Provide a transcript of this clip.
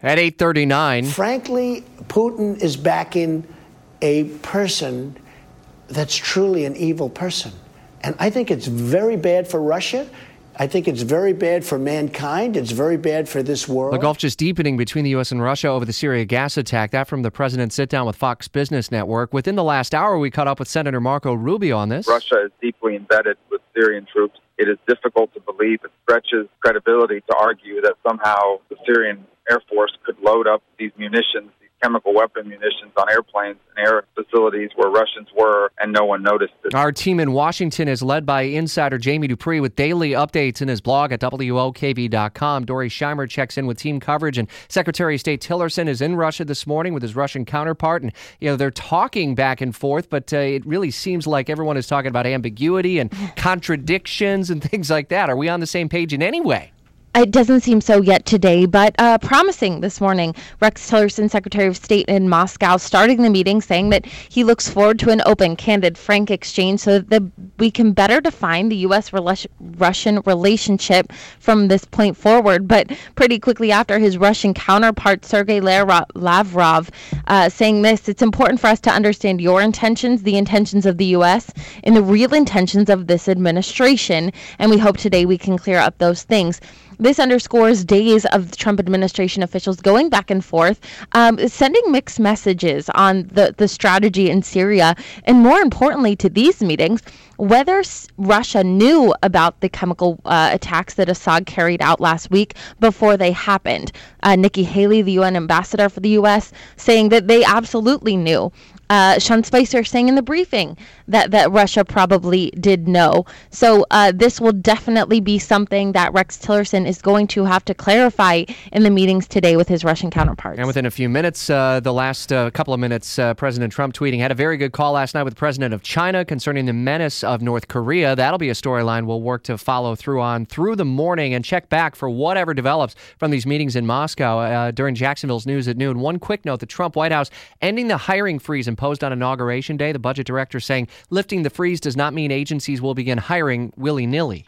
At 8:39, Frankly, Putin is backing a person that's truly an evil person. And I think it's very bad for Russia. I think it's very bad for mankind. It's very bad for this world. the gulf just deepening between the U.S. and Russia over the Syria gas attack. That from the president's sit down with Fox Business Network. Within the last hour, we caught up with Senator Marco Rubio on this. Russia is deeply embedded with Syrian troops. It is difficult to believe it stretches credibility to argue that somehow the Syrian Air Force could load up these munitions, these chemical weapon munitions, on airplanes and air facilities where Russians were, and no one noticed it. Our team in Washington is led by insider Jamie Dupree with daily updates in his blog at WOKV.com. Dory Scheimer checks in with team coverage, and Secretary of State Tillerson is in Russia this morning with his Russian counterpart. And, you know, they're talking back and forth, but uh, it really seems like everyone is talking about ambiguity and contradictions and things like that. Are we on the same page in any way? It doesn't seem so yet today, but uh, promising this morning. Rex Tillerson, Secretary of State in Moscow, starting the meeting saying that he looks forward to an open, candid, frank exchange so that we can better define the U.S. Russian relationship from this point forward. But pretty quickly after, his Russian counterpart, Sergei Lavrov, uh, saying this it's important for us to understand your intentions, the intentions of the U.S., and the real intentions of this administration. And we hope today we can clear up those things. This underscores days of Trump administration officials going back and forth, um, sending mixed messages on the, the strategy in Syria, and more importantly to these meetings, whether Russia knew about the chemical uh, attacks that Assad carried out last week before they happened. Uh, Nikki Haley, the UN ambassador for the U.S., saying that they absolutely knew. Uh, Sean Spicer saying in the briefing that, that Russia probably did know. So uh, this will definitely be something that Rex Tillerson is going to have to clarify in the meetings today with his Russian counterparts. And within a few minutes, uh, the last uh, couple of minutes, uh, President Trump tweeting had a very good call last night with the president of China concerning the menace of North Korea. That'll be a storyline we'll work to follow through on through the morning and check back for whatever develops from these meetings in Moscow uh, during Jacksonville's news at noon. One quick note: the Trump White House ending the hiring freeze imposed on inauguration day. The budget director saying lifting the freeze does not mean agencies will begin hiring willy nilly.